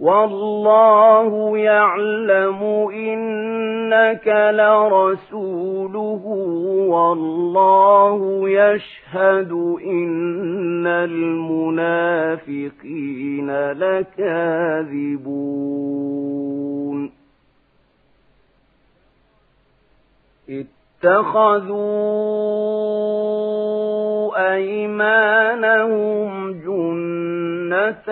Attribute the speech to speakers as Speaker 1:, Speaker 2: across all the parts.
Speaker 1: والله يعلم إنك لرسوله والله يشهد إن المنافقين لكاذبون اتخذوا أيمانهم جنة جنة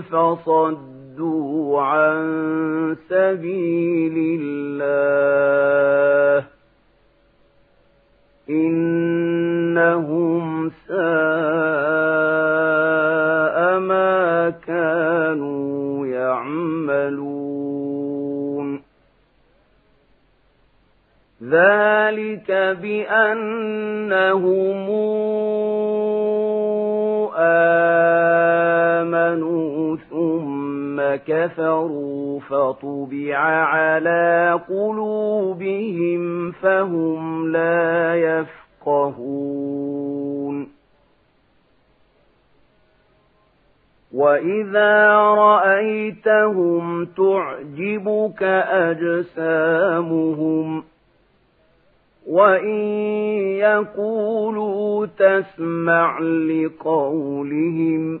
Speaker 1: فصدوا عن سبيل الله إنهم ساء ما كانوا يعملون ذلك بأنهم كفروا فطبع على قلوبهم فهم لا يفقهون وإذا رأيتهم تعجبك أجسامهم وإن يقولوا تسمع لقولهم ۖ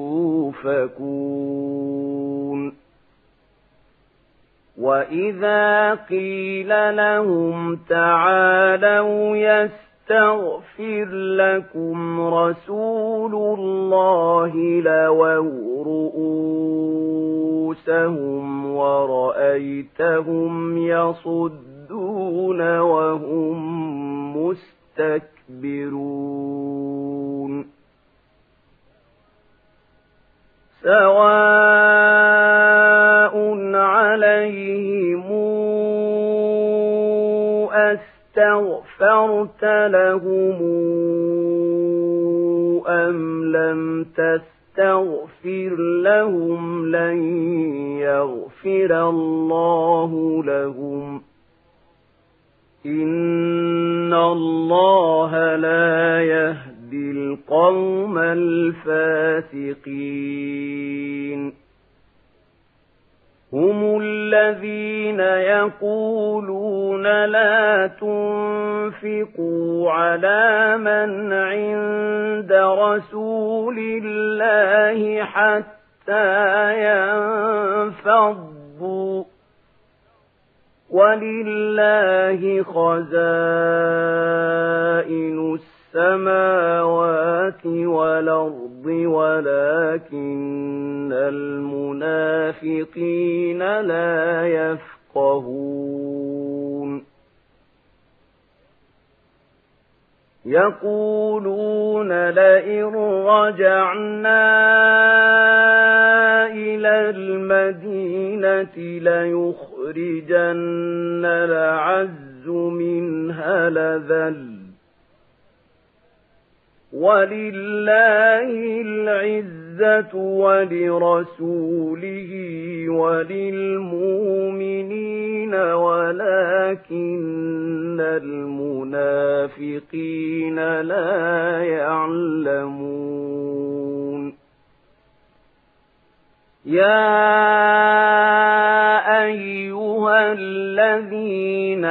Speaker 1: يؤفكون وإذا قيل لهم تعالوا يستغفر لكم رسول الله لووا رؤوسهم ورأيتهم يصدون وهم مستكبرون سَوَاءٌ عَلَيْهِمْ أَسْتَغْفَرْتَ لَهُمْ أَمْ لَمْ تَسْتَغْفِرْ لَهُمْ لَن يَغْفِرَ اللَّهُ لَهُمْ إِنَّ اللَّهَ لَا يَهْدِي القوم الفاسقين هم الذين يقولون لا تنفقوا على من عند رسول الله حتى ينفضوا ولله خزائن السماء السماوات والأرض ولكن المنافقين لا يفقهون يقولون لئن رجعنا إلى المدينة ليخرجن العز منها لذل ولله العزة ولرسوله وللمؤمنين ولكن المنافقين لا يعلمون يا أيها الذين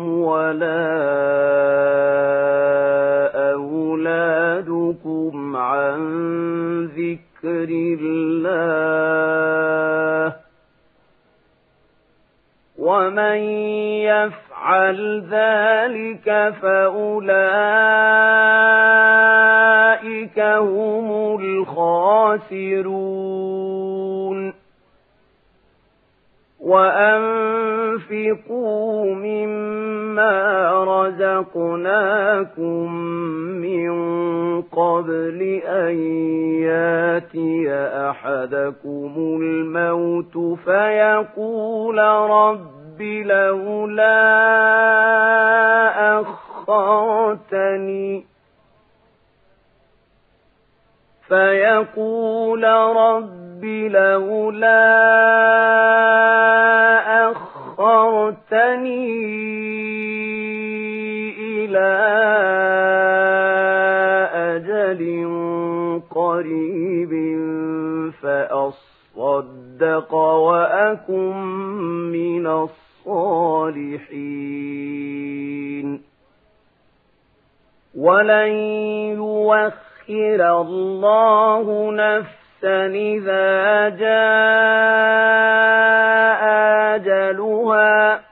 Speaker 1: ولا أولادكم عن ذكر الله ومن يفعل ذلك فأولئك هم الخاسرون وأنفقوا مما ما رزقناكم من قبل أن ياتي أحدكم الموت فيقول رب لولا أخرتني فيقول رب لولا أَرْسَلْتَنِي إلى أجل قريب فأصدق وأكن من الصالحين ولن يوخر الله نفسا إذا جاء أجلها